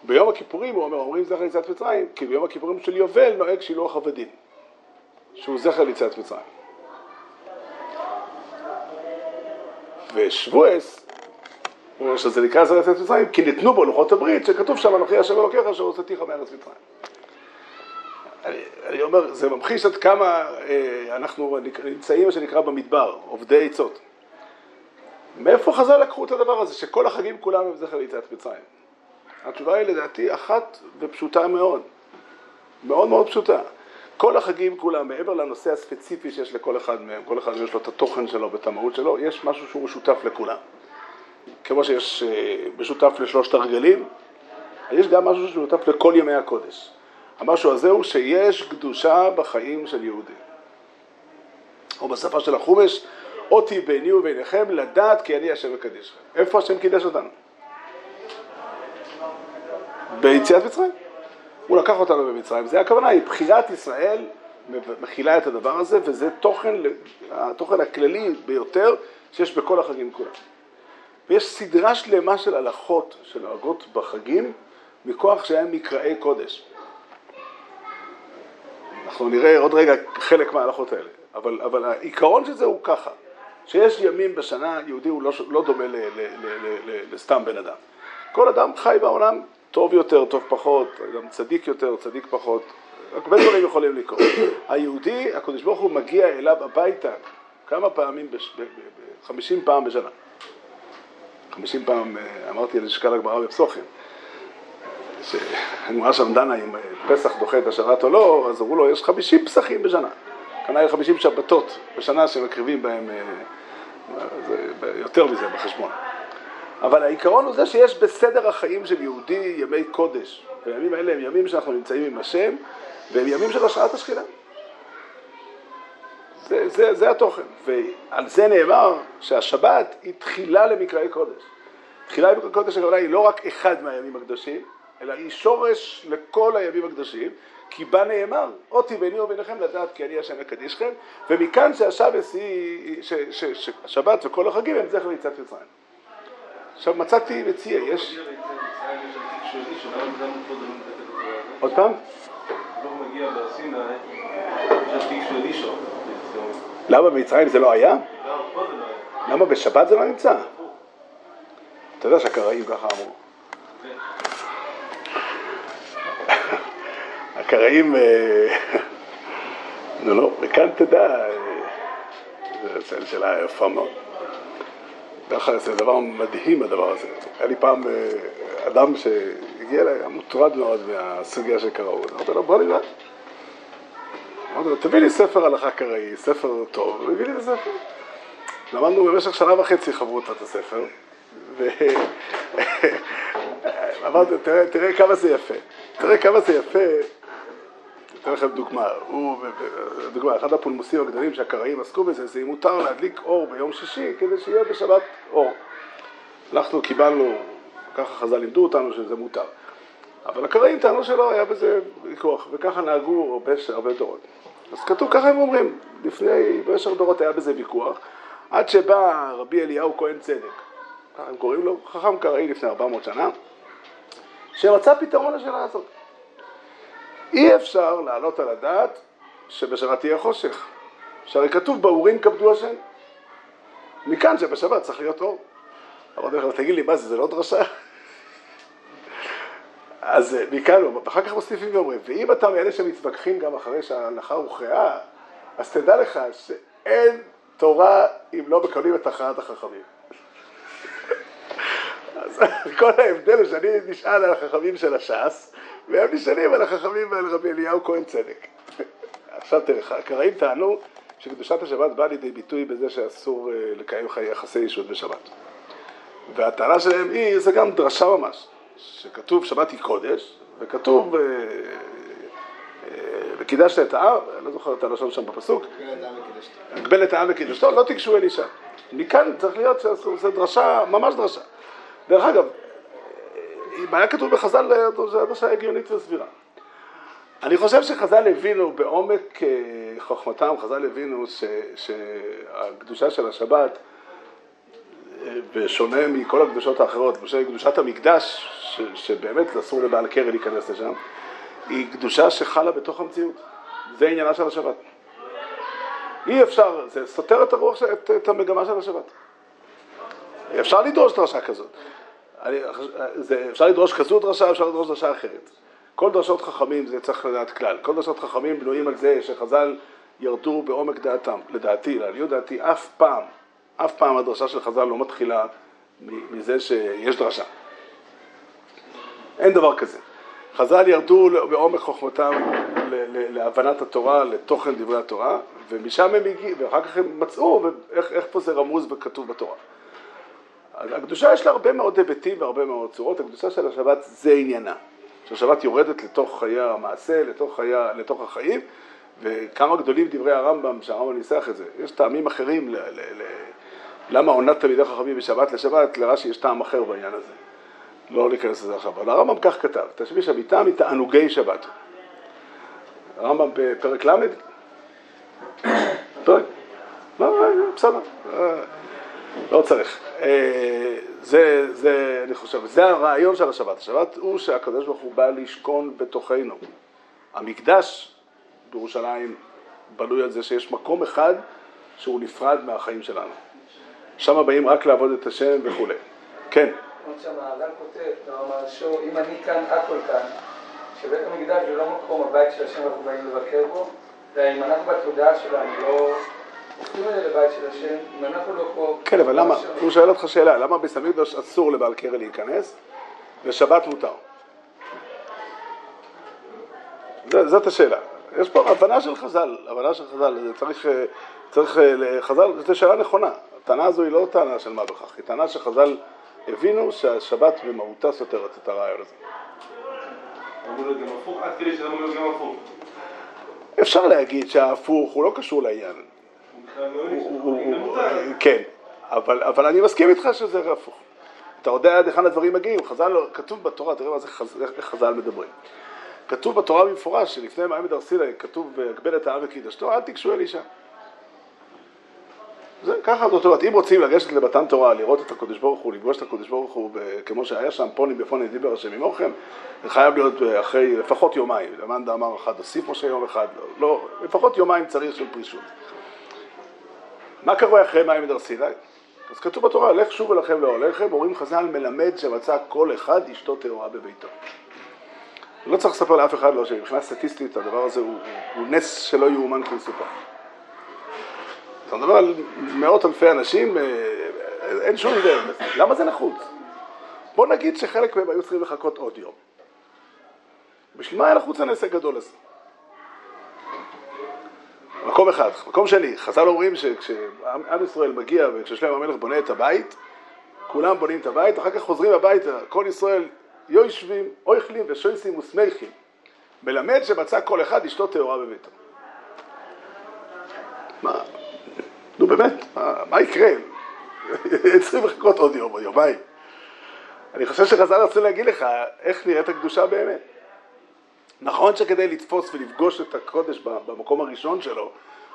ביום הכיפורים, הוא אומר, אומרים זכר ליציאת מצרים, כי ביום הכיפורים של יובל נוהג שילוח עבדים, שהוא זכר ליציאת מצרים. ושבועס, הוא אומר שזה נקרא זכר ליציאת מצרים, כי ניתנו בו לוחות הברית, שכתוב שם, אנוכי השם אלוקיך אשר הוצאתיך מארץ מצרים. אני, אני אומר, זה ממחיש עד כמה אה, אנחנו נמצאים, מה שנקרא, במדבר, עובדי עצות. מאיפה חז"ל לקחו את הדבר הזה, שכל החגים כולם הם זכר ליציאת מצרים? התשובה היא לדעתי אחת ופשוטה מאוד, מאוד מאוד פשוטה. כל החגים כולם, מעבר לנושא הספציפי שיש לכל אחד מהם, כל אחד יש לו את התוכן שלו ואת המהות שלו, יש משהו שהוא משותף לכולם. כמו שיש אה, משותף לשלושת הרגלים, יש גם משהו שמשותף לכל ימי הקודש. המשהו הזה הוא שיש קדושה בחיים של יהודים. או בשפה של החומש, אותי ביני וביניכם לדעת כי אני השם מקדישכם. איפה השם קידש אותנו? ביציאת מצרים. הוא לקח אותנו במצרים. זה הכוונה, היא בחירת ישראל מכילה את הדבר הזה, וזה תוכן, התוכן הכללי ביותר שיש בכל החגים כולם. ויש סדרה שלמה של הלכות שנוהגות בחגים מכוח שהם מקראי קודש. אנחנו נראה עוד רגע חלק מההלכות האלה, אבל, אבל העיקרון של זה הוא ככה, שיש ימים בשנה, יהודי הוא לא, לא דומה ל, ל, ל, ל, ל, לסתם בן אדם. כל אדם חי בעולם טוב יותר, טוב פחות, גם צדיק יותר, צדיק פחות, הרבה דברים יכולים לקרות. היהודי, הקדוש ברוך הוא מגיע אליו הביתה כמה פעמים, חמישים פעם בשנה. חמישים פעם, אה, אמרתי על לשקל הגמרא בפסוחים. שהגמרא שם דנה אם פסח דוחה את השרת או לא, אז אמרו לו, יש חמישים פסחים בשנה. כנראה 50 שבתות בשנה שמקריבים בהם אה, זה יותר מזה בחשבון. אבל העיקרון הוא זה שיש בסדר החיים של יהודי ימי קודש, והימים האלה הם ימים שאנחנו נמצאים עם השם, והם ימים של השראת השכינה. זה, זה, זה התוכן, ועל זה נאמר שהשבת היא תחילה למקראי קודש. תחילה למקראי קודש הכוונה היא לא רק אחד מהימים הקדושים, אלא היא שורש לכל הימים הקדושים, כי בה נאמר, אותי ביני וביניכם לדעת כי אני השם מקדישכם, ומכאן שהשבת וכל החגים הם זכר ליצאת מצרים. עכשיו מצאתי מציע, יש... עוד פעם? למה במצרים זה לא היה? למה בשבת זה לא נמצא? אתה יודע שהקראים ככה אמרו. הקראים, אה, נו לא, וכאן תדע, אה, זו שאלה יפה מאוד. ככה זה דבר מדהים הדבר הזה. היה לי פעם אה, אדם שהגיע אליי, היה מוטרד מאוד מהסוגיה של קראו. אמרתי לו, בוא נלמד. אמרתי לו, תביא לי ספר הלכה קראי, ספר טוב, הוא הביא לי את הספר. למדנו במשך שנה וחצי חברותא את הספר, ואמרתי, תראה, תראה כמה זה יפה. תראה כמה זה יפה. אתן לכם דוגמה, הוא, דוגמה, אחד הפולמוסים הגדולים שהקראים עסקו בזה, זה אם מותר להדליק אור ביום שישי כדי שיהיה בשבת אור. אנחנו קיבלנו, ככה חז"ל לימדו אותנו שזה מותר. אבל הקראים טענו שלא היה בזה ויכוח, וככה נהגו הרבה, הרבה דורות. אז כתוב, ככה הם אומרים, לפני, במשך דורות היה בזה ויכוח, עד שבא רבי אליהו כהן צדק, ככה הם קוראים לו, חכם קראי לפני 400 שנה, שמצא פתרון לשאלה הזאת. אי אפשר להעלות על הדעת שבשבת תהיה חושך, שהרי כתוב באורים כבדו השם. מכאן שבשבת צריך להיות אור. אמרתי לך, תגיד לי, מה זה, זה לא דרשה? אז אה, מכאן, ואחר כך מוסיפים ואומרים, ואם אתה מאלה שמתווכחים גם אחרי שההלכה הוכרעה, אז תדע לך שאין תורה אם לא מקבלים את הכרעת החכמים. אז כל ההבדל הוא שאני נשאל על החכמים של הש"ס, והם נשאלים על החכמים ועל רבי אליהו כהן צדק. עכשיו תראה, הקראים טענו שקדושת השבת באה לידי ביטוי בזה שאסור אה, לקיים יחסי אישות בשבת. והטענה שלהם היא, זה גם דרשה ממש, שכתוב שבת היא קודש, וכתוב אה, אה, וקידשת את העם, אני לא זוכר את הלשון שם בפסוק, הגבל את העם וקידשתו, לא תיגשו אל אישה. מכאן צריך להיות שזה דרשה, ממש דרשה. דרך אגב, אם היה כתוב בחז"ל, זו דרשה הגיונית וסבירה. אני חושב שחז"ל הבינו בעומק אה, חוכמתם, חז"ל הבינו ש, שהקדושה של השבת, אה, בשונה מכל הקדושות האחרות, בשונה מקדושת המקדש, ש, שבאמת אסור לבעל קרן להיכנס לשם, היא קדושה שחלה בתוך המציאות. זה עניינה של השבת. אי אפשר, זה סותר את הרוח, את, את המגמה של השבת. אפשר לדרוש דרשה כזאת. אני, זה, אפשר לדרוש כזו דרשה, אפשר לדרוש דרשה אחרת. כל דרשות חכמים זה צריך לדעת כלל. כל דרשות חכמים בנויים על זה שחז"ל ירדו בעומק דעתם. לדעתי, לעניות דעתי, אף פעם, אף פעם הדרשה של חז"ל לא מתחילה מזה שיש דרשה. אין דבר כזה. חז"ל ירדו בעומק חוכמתם להבנת התורה, לתוכן דברי התורה, ומשם הם הגיעו, ואחר כך הם מצאו איך, איך פה זה רמוז וכתוב בתורה. הקדושה יש לה הרבה מאוד היבטים והרבה מאוד צורות, הקדושה של השבת זה עניינה. שהשבת יורדת לתוך חיי המעשה, לתוך, חיי, לתוך החיים, וכמה גדולים דברי הרמב"ם, שהרמב"ם ניסח את זה. יש טעמים אחרים ל, ל, ל, למה עונת תלמידי חכמים משבת לשבת, לרש"י יש טעם אחר בעניין הזה. לא ניכנס לזה עכשיו, אבל הרמב"ם כך כתב, תשמיש הביתה מתענוגי שבת. הרמב"ם בפרק ל', פרק, בסדר, לא צריך. אה, זה, זה, אני חושב, זה הרעיון של השבת. השבת הוא שהקדוש ברוך הוא בא לשכון בתוכנו. המקדש בירושלים בנוי על זה שיש מקום אחד שהוא נפרד מהחיים שלנו. שם באים רק לעבוד את השם וכולי. כן. כמו שהמהר"ל כותב, אם אני כאן, הכל כאן, שבית המקדש זה לא מקום הבית של השם אנחנו באים לבקר בו, ואם אנחנו בתודעה שלנו לא... לא כן, אבל למה, הוא שואל אותך שאלה, למה בסמיקדוש אסור לבעל קרן להיכנס ושבת מותר? זאת השאלה. יש פה הבנה של חז"ל, הבנה של חז"ל, זה צריך, אה, צריך, אה, חז"ל, זו שאלה נכונה, הטענה הזו היא לא טענה של מה בכך, היא טענה שחז"ל הבינו שהשבת במהותה סותרת את הרעיון הזה. אפשר להגיד שההפוך הוא לא קשור לעניין. כן, אבל אני מסכים איתך שזה הפוך. אתה יודע עד היכן הדברים מגיעים, חז"ל, כתוב בתורה, תראה מה זה, חז"ל מדברים. כתוב בתורה במפורש שלפני מעמד הר סיני כתוב והגבל את העם וקידשתו, אל תיגשו אל אישה. זה ככה זאת אומרת, אם רוצים לגשת למתן תורה, לראות את הקדוש ברוך הוא, לפגוש את הקדוש ברוך הוא, כמו שהיה שם, פונים בפוני דיבר השם עמוכם, זה חייב להיות אחרי לפחות יומיים, למאן דאמר אחד, הוסיף משה יום אחד, לא, לא, לפחות יומיים צריך של פרישות. מה קורה אחרי מים הר סיני? אז כתוב בתורה, לך שובו לכם לאוהליכם, אומרים חז"ל מלמד שמצא כל אחד אשתו טהורה בביתו. לא צריך לספר לאף אחד לא שמבחינה סטטיסטית הדבר הזה הוא, הוא נס שלא יאומן כי יסופר. אתה מדבר על מאות אלפי אנשים, אה, אין שום בזה. למה זה נחוץ? בוא נגיד שחלק מהם היו צריכים לחכות עוד יום. בשביל מה היה נחוץ הנס הגדול הזה? מקום אחד. מקום שני, חז"ל אומרים שכשעם ישראל מגיע וכששלם המלך בונה את הבית, כולם בונים את הבית, אחר כך חוזרים הביתה, כל ישראל יושבים, אויכלים ושויסים ושמחים. מלמד שמצא כל אחד אשתו טהורה בביתו. מה, נו באמת, מה, יקרה? צריכים לחכות עוד יום או יומיים. אני חושב שחז"ל רוצה להגיד לך איך נראית הקדושה באמת. נכון שכדי לתפוס ולפגוש את הקודש במקום הראשון שלו,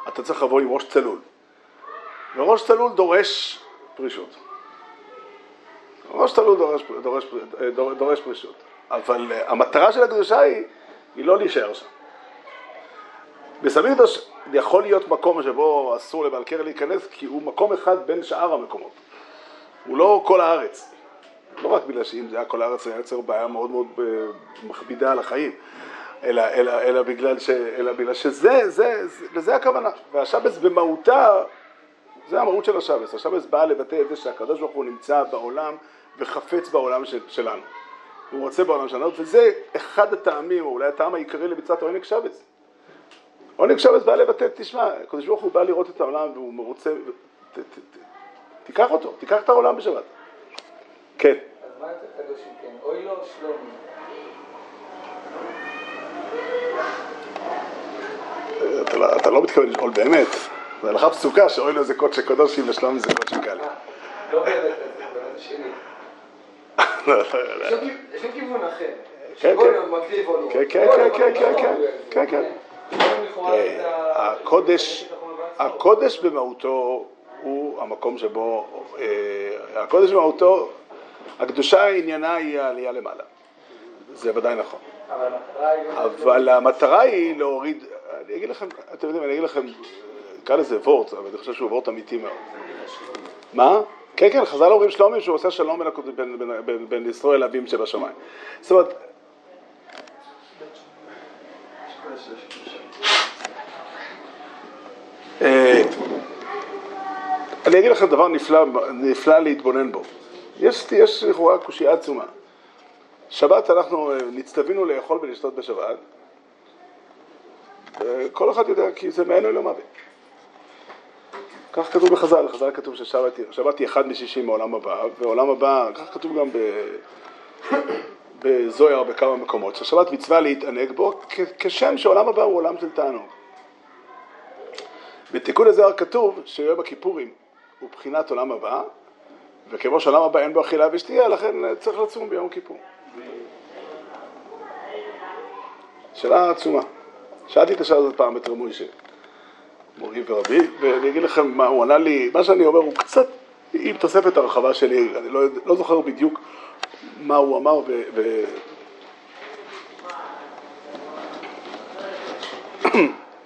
אתה צריך לבוא עם ראש צלול. וראש צלול דורש פרישות. ראש צלול דורש, דורש, דורש, דורש פרישות. אבל uh, המטרה של הקדושה היא, היא לא להישאר שם. בסמידוש יכול להיות מקום שבו אסור לבעל קרן להיכנס, כי הוא מקום אחד בין שאר המקומות. הוא לא כל הארץ. לא רק בגלל שאם זה היה כל הארץ, זה היה יוצר בעיה מאוד מאוד אה, מכבידה על החיים. אלא, אלא, אלא, בגלל, ש, אלא בגלל שזה, זה, זה, לזה הכוונה. והשבס במהותה, זה המהות של השבס. השבס בא לבטא את זה שהקדוש ברוך הוא נמצא בעולם וחפץ בעולם של, שלנו. הוא רוצה בעולם שלנו, וזה אחד הטעמים, או אולי הטעם העיקרי למצוות העונג שבס. עונג שבס בא לבטא, תשמע, הקדוש ברוך הוא בא לראות את העולם והוא מרוצה, ת, ת, ת, תיקח אותו, תיקח את העולם בשבת. כן. אז מה יותר קדוש אם כן? אוי לו שלומי. אתה לא, אתה לא מתכוון לשאול באמת, זה הלכה פסוקה שאוי לו איזה קודש קודשי ושלום איזה קודש קל. לא באמת, לא, לא, לא. יש לי כיוון אחר. כן, כן. כן כן, כן, כן, כן, כן, כן. הקודש, הקודש במהותו הוא המקום שבו, אה, הקודש במהותו, הקדושה עניינה היא העלייה למעלה. זה ודאי נכון. אבל המטרה היא להוריד, אני אגיד לכם, אתם יודעים, אני אגיד לכם, נקרא לזה וורט, אבל אני חושב שהוא וורט אמיתי מאוד. מה? כן, כן, חז"ל אומרים שלומי שהוא עושה שלום בין, ישראל לאבים שבשמיים. זאת אומרת... אה, אני אגיד לכם דבר נפלא, להתבונן בו. יש לכאורה קושייה עצומה. שבת אנחנו אה, נצטווינו לאכול ולשתות בשבת, כל אחד יודע כי זה מעין אלוהים מוות. כך כתוב בחז"ל, בחז"ל כתוב ששבת היא אחד משישים מעולם הבא, ועולם הבא, כך כתוב גם ב... בזוהר בכמה מקומות, שהשבת מצווה להתענג בו כשם שעולם הבא הוא עולם של תענוג. בתיקון הזוהר כתוב שיום הכיפורים הוא בחינת עולם הבא, וכמו שעולם הבא אין בו אכילה ושתייה, לכן צריך לצום ביום כיפור. שאלה עצומה. שאלתי את השאלה הזאת פעם את רב מוישה, מורי ורבי, ואני אגיד לכם מה הוא ענה לי, מה שאני אומר הוא קצת עם תוספת הרחבה שלי, אני לא, לא זוכר בדיוק מה הוא אמר ו... ו...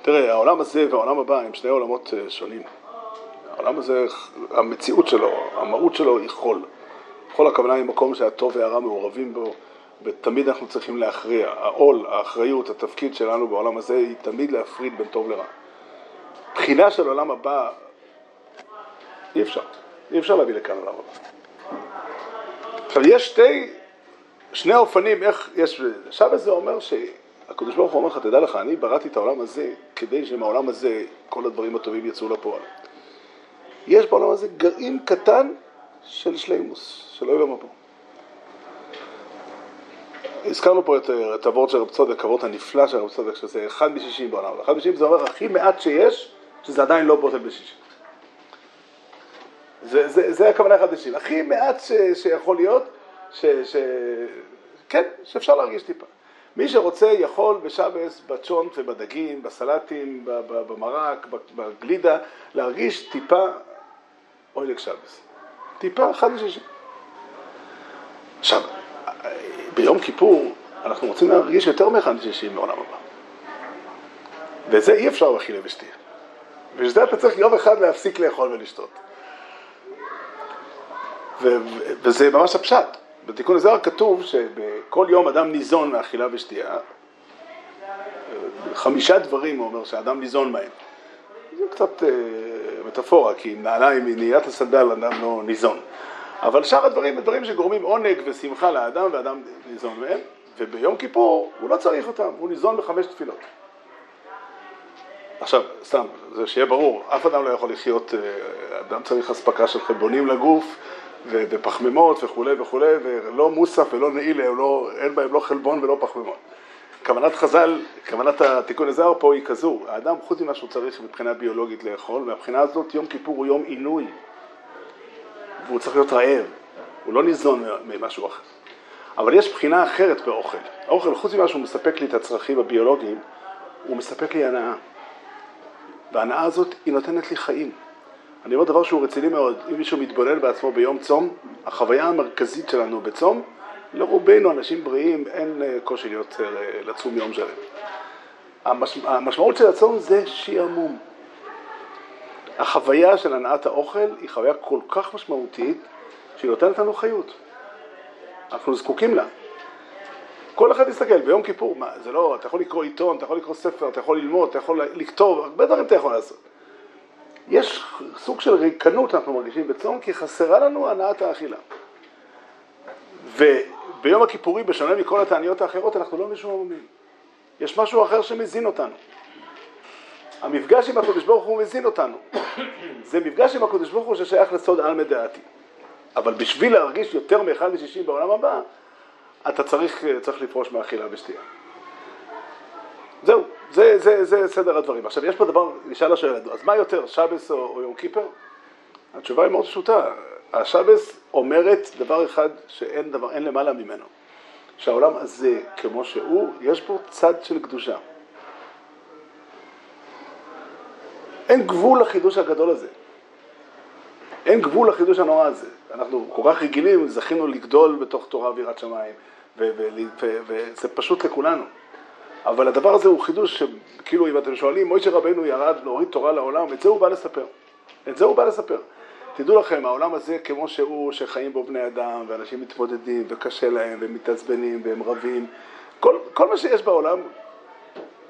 תראה, העולם הזה והעולם הבא הם שני עולמות אה, שונים. העולם הזה, המציאות שלו, המהות שלו היא חול. חול הכוונה היא מקום שהטוב והרע מעורבים בו. ותמיד אנחנו צריכים להכריע. העול, האחריות, התפקיד שלנו בעולם הזה היא תמיד להפריד בין טוב לרע. בחינה של עולם הבא, אי אפשר. אי אפשר להביא לכאן עולם הבא. עכשיו, יש שתי, שני אופנים איך יש... עכשיו זה אומר הקדוש ברוך הוא אומר לך, תדע לך, אני בראתי את העולם הזה כדי שמהעולם הזה כל הדברים הטובים יצאו לפועל. יש בעולם הזה גרעין קטן של שלימוס, של אוי ומבוא. הזכרנו פה את, את הוורד של רב צודק, הוורד הנפלא של רב צודק, שזה אחד משישים בעולם. אחד משישים זה אומר הכי מעט שיש, שזה עדיין לא בוטל בשישים. זה, זה, זה הכוונה אחד משישים. הכי מעט ש, שיכול להיות, ש, ש, כן, שאפשר להרגיש טיפה. מי שרוצה יכול בשבס, בצ'ונט ובדגים, בסלטים, במרק, בגלידה, להרגיש טיפה אוילק שבס. טיפה אחד משישים. עכשיו, ביום כיפור אנחנו רוצים להרגיש יותר מאחד משישים מעולם הבא. וזה אי אפשר באכילה ושתייה. ובשביל אתה צריך יום אחד להפסיק לאכול ולשתות. ו- וזה ממש הפשט. בתיקון הזה רק כתוב שבכל יום אדם ניזון מאכילה ושתייה. חמישה דברים הוא אומר שאדם ניזון מהם. זה קצת אה, מטאפורה, כי נעליים מנהיית הסנדל אדם לא ניזון. אבל שאר הדברים הם דברים שגורמים עונג ושמחה לאדם ואדם ניזון מהם, וביום כיפור הוא לא צריך אותם, הוא ניזון בחמש תפילות. עכשיו, סתם, זה שיהיה ברור, אף אדם לא יכול לחיות, אה, אדם צריך אספקה של חלבונים לגוף ופחמימות וכולי וכולי, ולא מוסף ולא נעילה, לא, אין בהם לא חלבון ולא פחמימות. כוונת חז"ל, כוונת התיקון הזר פה היא כזו, האדם חוץ ממה שהוא צריך מבחינה ביולוגית לאכול, מהבחינה הזאת יום כיפור הוא יום עינוי, והוא צריך להיות רעב, הוא לא ניזון ממשהו אחר. אבל יש בחינה אחרת באוכל. האוכל, חוץ ממה שהוא מספק לי את הצרכים הביולוגיים, הוא מספק לי הנאה. וההנאה הזאת היא נותנת לי חיים. אני אומר דבר שהוא רציני מאוד, אם מישהו מתבונן בעצמו ביום צום, החוויה המרכזית שלנו בצום, לרובנו, אנשים בריאים, אין אה, קושי להיות, אה, לצום יום שלם. המש... המשמעות של הצום זה שעמום. החוויה של הנעת האוכל היא חוויה כל כך משמעותית, שהיא נותנת לנו חיות. אנחנו זקוקים לה. כל אחד יסתכל, ביום כיפור, מה, זה לא, אתה יכול לקרוא עיתון, אתה יכול לקרוא ספר, אתה יכול ללמוד, אתה יכול לכתוב, הרבה דברים אתה יכול לעשות. יש סוג של ריקנות אנחנו מרגישים בצום, כי חסרה לנו הנעת האכילה. וביום הכיפורי, בשונה מכל התעניות האחרות, אנחנו לא משועממים. יש משהו אחר שמזין אותנו. המפגש עם הקדוש ברוך הוא מזין אותנו. זה מפגש עם הקדוש ברוך הוא ששייך לסוד על מדעתי. אבל בשביל להרגיש יותר מאחד משישים בעולם הבא, אתה צריך, צריך לפרוש מאכילה ושתייה. זהו, זה, זה, זה סדר הדברים. עכשיו, יש פה דבר, נשאל השואל, אז מה יותר, שבס או, או יום כיפר? התשובה היא מאוד פשוטה. השבס אומרת דבר אחד שאין דבר, למעלה ממנו. שהעולם הזה, כמו שהוא, יש בו צד של קדושה. אין גבול לחידוש הגדול הזה. אין גבול לחידוש הנורא הזה. אנחנו כל כך רגילים, זכינו לגדול בתוך תורה ויראת שמיים, וזה פשוט לכולנו. אבל הדבר הזה הוא חידוש שכאילו אם אתם שואלים, מוישה רבנו ירד להוריד תורה לעולם, את זה הוא בא לספר. את זה הוא בא לספר. תדעו לכם, העולם הזה כמו שהוא, שחיים בו בני אדם, ואנשים מתמודדים, וקשה להם, והם מתעצבנים, והם רבים, כל, כל מה שיש בעולם,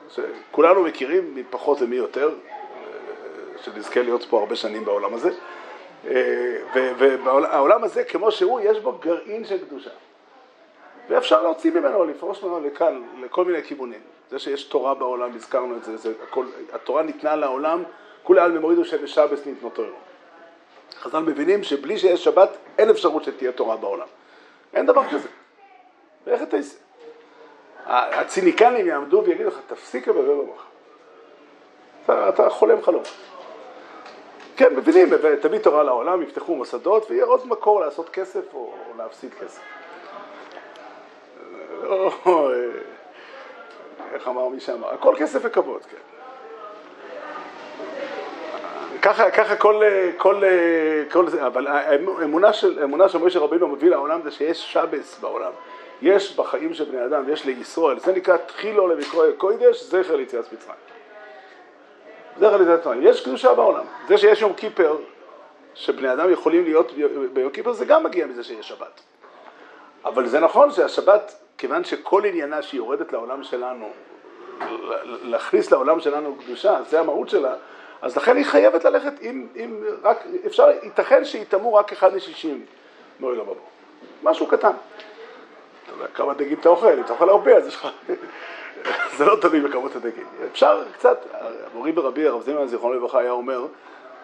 שכולנו מכירים, מי פחות ומי יותר, שנזכה להיות פה הרבה שנים בעולם הזה, והעולם הזה כמו שהוא, יש בו גרעין של קדושה. ואפשר להוציא ממנו, לפרוש ממנו לכאן, לכל מיני כיוונים. זה שיש תורה בעולם, הזכרנו את זה, זה הכל, התורה ניתנה לעולם, כולי עלמא מורידו שבשבס ניתנו תורה. חז"ל מבינים שבלי שיש שבת, אין אפשרות שתהיה תורה בעולם. אין דבר כזה. ואיך אתה? הציניקנים יעמדו ויגידו לך, תפסיק לבלבל במוח. אתה, אתה חולם חלום. כן, מבינים, תביא תורה לעולם, יפתחו מוסדות, ויהיה עוד מקור לעשות כסף או להפסיד כסף. איך אמר מי שאמר? הכל כסף וכבוד, כן. ככה, ככה כל, כל, כל זה, אבל האמונה של, האמונה של משה רבינו מביא לעולם זה שיש שבס בעולם. יש בחיים של בני אדם, יש לישראל, זה נקרא תחילו למקרוא קוידש, זכר ליציאת מצרים. זכר ליציאת מצרים. יש קדושה בעולם. זה שיש יום כיפר, שבני אדם יכולים להיות ביום כיפר, זה גם מגיע מזה שיש שבת. אבל זה נכון שהשבת כיוון שכל עניינה שהיא יורדת לעולם שלנו, להכניס לעולם שלנו קדושה, זה המהות שלה, אז לכן היא חייבת ללכת אם, אם רק, אפשר, ייתכן שיטמעו רק אחד משישים מאוהל המבוא. משהו קטן. אתה יודע כמה דגים אתה אוכל, אם אתה אוכל הרבה אז יש לך זה לא תלוי בכמות הדגים. אפשר קצת, המורי ברבי, הרב זימן, זיכרונו לברכה, היה אומר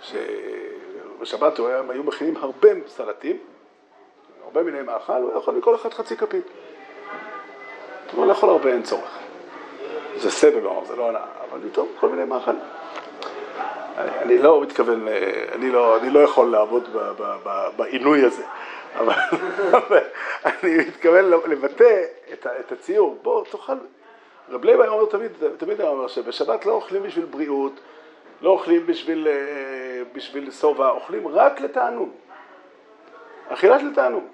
שבשבת הם היו מכינים הרבה סלטים, הרבה מיני מאכל, הוא יכול מכל אחד חצי כפית. הוא לא יכול הרבה, אין צורך. זה סבל, זה לא הנאה, אבל פתאום כל מיני. אני, אני לא מתכוון, אני לא, אני לא יכול לעבוד בעינוי הזה, אבל אני מתכוון לבטא את, את הציור. בוא, תאכל. רב לייב היה אומר תמיד, תמיד היה אומר שבשבת לא אוכלים בשביל בריאות, לא אוכלים בשביל, אה, בשביל שובע, אוכלים רק לתענוג. אכילה של תענוג.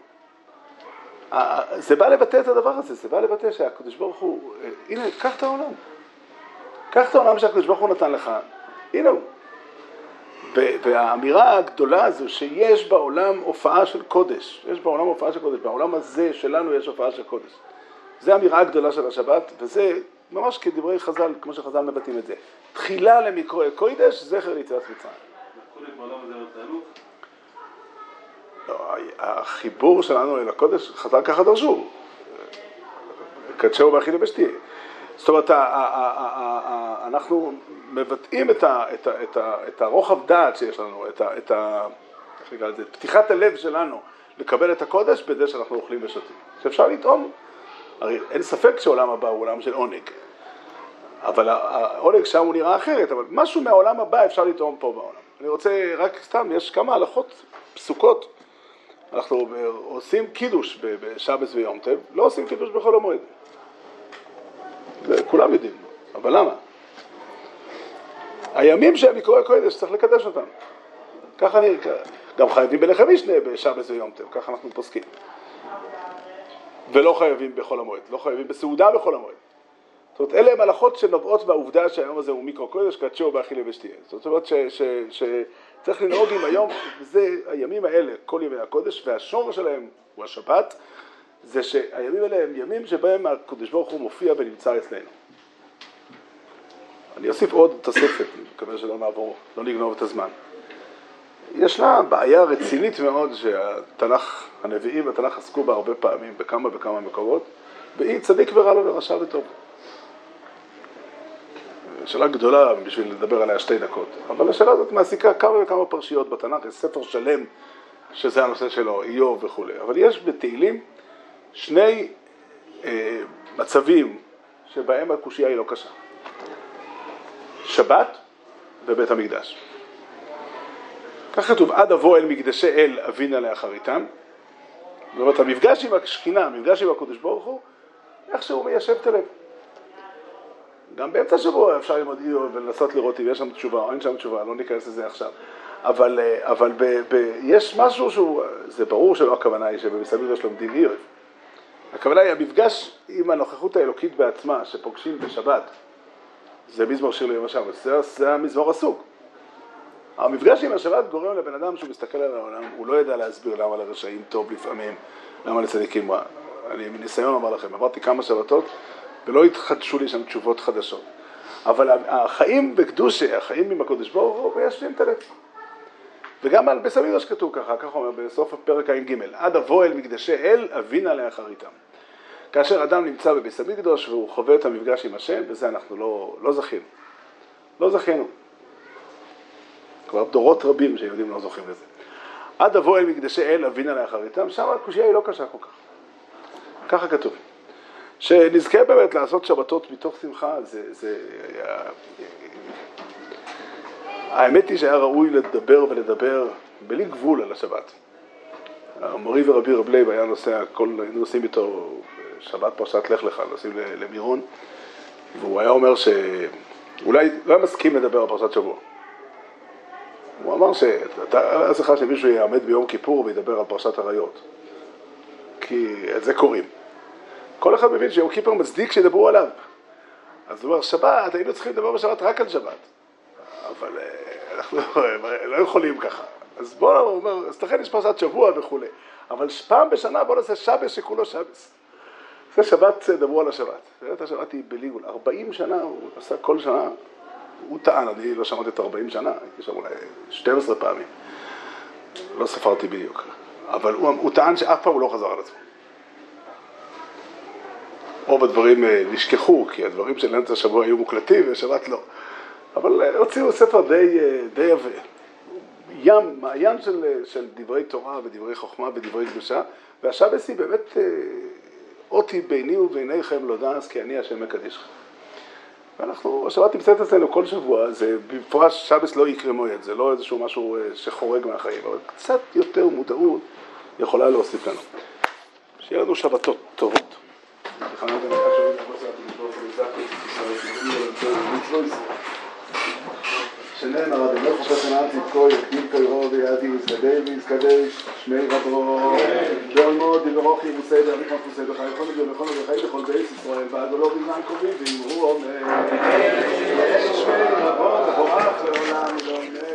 זה בא לבטא את הדבר הזה, זה בא לבטא שהקדוש ברוך הוא, אה, הנה, קח את העולם. קח את העולם שהקדוש ברוך הוא נתן לך, הנה הוא. והאמירה הגדולה הזו שיש בעולם הופעה של קודש, יש בעולם הופעה של קודש, בעולם הזה שלנו יש הופעה של קודש. זו האמירה הגדולה של השבת, וזה ממש כדברי חז"ל, כמו שחז"ל מבטאים את זה. תחילה למקרואי קודש, זכר ליציאת מצרים. לא, החיבור שלנו אל הקודש, חז"ל ככה דרשו. קדשהו באכילה ושתייה. זאת אומרת, אנחנו מבטאים את, הרוחב דעת שיש לנו, את, ה, איך נקרא לזה, פתיחת הלב שלנו לקבל את הקודש בזה שאנחנו אוכלים ושותים. שאפשר לטעום, הרי אין ספק שעולם הבא הוא עולם של עונג, אבל העונג שם הוא נראה אחרת, אבל משהו מהעולם הבא אפשר לטעום פה בעולם. אני רוצה, רק סתם, יש כמה הלכות פסוקות. אנחנו עושים קידוש בשבס ויום טב, לא עושים קידוש בחול המועד. כולם יודעים, אבל למה? הימים שהם לקרוא קודש, צריך לקדש אותם. ככה אני, גם חייבים בלחם משנה בשבס ויום טב, ככה אנחנו פוסקים. ולא חייבים בחול המועד, לא חייבים בסעודה בחול המועד. זאת אומרת, אלה הם הלכות שנובעות מהעובדה שהיום הזה הוא מיקרו קודש, קדשו באכילה ושתייה. זאת אומרת שצריך לנהוג עם היום, זה הימים האלה, כל ימי הקודש, והשור שלהם הוא השבת, זה שהימים האלה הם ימים שבהם הקדוש ברוך הוא מופיע ונמצא אצלנו. אני אוסיף עוד תוספת, אני מקווה שלא נעבור, לא נגנוב את הזמן. ישנה בעיה רצינית מאוד שהתנ"ך, הנביאים והתנ"ך עסקו בה הרבה פעמים, בכמה וכמה מקומות, והיא צדיק ורע לו ורשע וטוב. שאלה גדולה בשביל לדבר עליה שתי דקות, אבל השאלה הזאת מעסיקה כמה וכמה פרשיות בתנ"ך, יש ספר שלם שזה הנושא שלו, איוב וכולי, אבל יש בתהילים שני אה, מצבים שבהם הקושייה היא לא קשה. שבת ובית המקדש. כך כתוב, עד אבוא אל מקדשי אל אבינה לאחריתם. זאת אומרת, המפגש עם השכינה, המפגש עם הקדוש ברוך הוא, איכשהו מיישב את הלב. גם באמצע השבוע אפשר ללמוד איוב ולנסות לראות אם יש שם תשובה או אין שם תשובה, לא ניכנס לזה עכשיו. אבל, אה, אבל ב, ב, יש משהו שהוא, זה ברור שלא הכוונה היא שבמסביב יש לומדים איוב. הכוונה היא המפגש עם הנוכחות האלוקית בעצמה שפוגשים בשבת. זה מזמור שיר ליום השבת, זה, זה המזמור הסוג. המפגש עם השבת גורם לבן אדם שהוא מסתכל על העולם, הוא לא יודע להסביר למה לרשעים טוב לפעמים, למה לצדיקים רע. אני מניסיון אומר לכם, עברתי כמה שבתות ולא התחדשו לי שם תשובות חדשות. אבל החיים בקדושה, החיים עם הקודש ברוך הוא, מיישבים את הלב. וגם על בית המקדש כתוב ככה, ככה אומר בסוף הפרק ע"ג, עד אבוא אל מקדשי אל, אבינה לאחריתם. כאשר אדם נמצא בבית המקדוש והוא חווה את המפגש עם השם, בזה אנחנו לא, לא זכינו. לא זכינו. כבר דורות רבים שיהודים לא זוכים לזה. עד אבוא אל מקדשי אל, אבינה לאחריתם, שם הקושייה היא לא קשה כל כך. ככה כתוב. שנזכה באמת לעשות שבתות מתוך שמחה, זה, זה... האמת היא שהיה ראוי לדבר ולדבר בלי גבול על השבת. מורי ורבי רב לייב היה נוסע, כל, היינו נוסעים איתו שבת פרשת לך לך, נוסעים למירון, והוא היה אומר שאולי לא היה מסכים לדבר על פרשת שבוע. הוא אמר אז לך שמישהו יעמד ביום כיפור וידבר על פרשת עריות, כי את זה קוראים. כל אחד מבין שיום כיפור מצדיק שידברו עליו. אז הוא אומר, שבת, היינו צריכים לדבר בשבת רק על שבת. אבל אה, אנחנו לא יכולים ככה. אז בואו, הוא אומר, אז לכן יש פרשת שבוע וכולי. אבל פעם בשנה בואו נעשה שבס שכולו שבס. זה שבת, דברו על השבת. באמת השבת היא בליגול. 40 שנה, הוא עשה כל שנה, הוא טען, אני לא שמעתי את 40 שנה, הייתי שם אולי 12 פעמים. לא ספרתי בדיוק. אבל הוא, הוא טען שאף פעם הוא לא חזר על עצמו. רוב הדברים אה, נשכחו, כי הדברים של אמצע השבוע היו מוקלטים ושבת לא. אבל אה, הוציאו ספר די, די עבה. ים, מעיין של, של דברי תורה ודברי חוכמה ודברי קדושה, והשבס היא באמת אותי ביני וביניכם לא דעס כי אני השם מקדישך. ואנחנו, השבת נמצאת אצלנו כל שבוע, זה במפורש שבס לא יקרה מועד, זה לא איזשהו משהו שחורג מהחיים, אבל קצת יותר מודעות יכולה להוסיף לנו. שיהיה לנו שבתות טובות. שנאמר, אדוני חופש ענן צדקו, יקדים תוירו ויעדי ויזקדש ויזקדש שמי רבו ועולמו דברוך יבוסי דאביך מפוסי בך יכול לגבי בכל ובחי בכל בייס ישראל ועגולו בזמן קרובים ואמרו אומר שמי רבו מבורך לעולם ועומד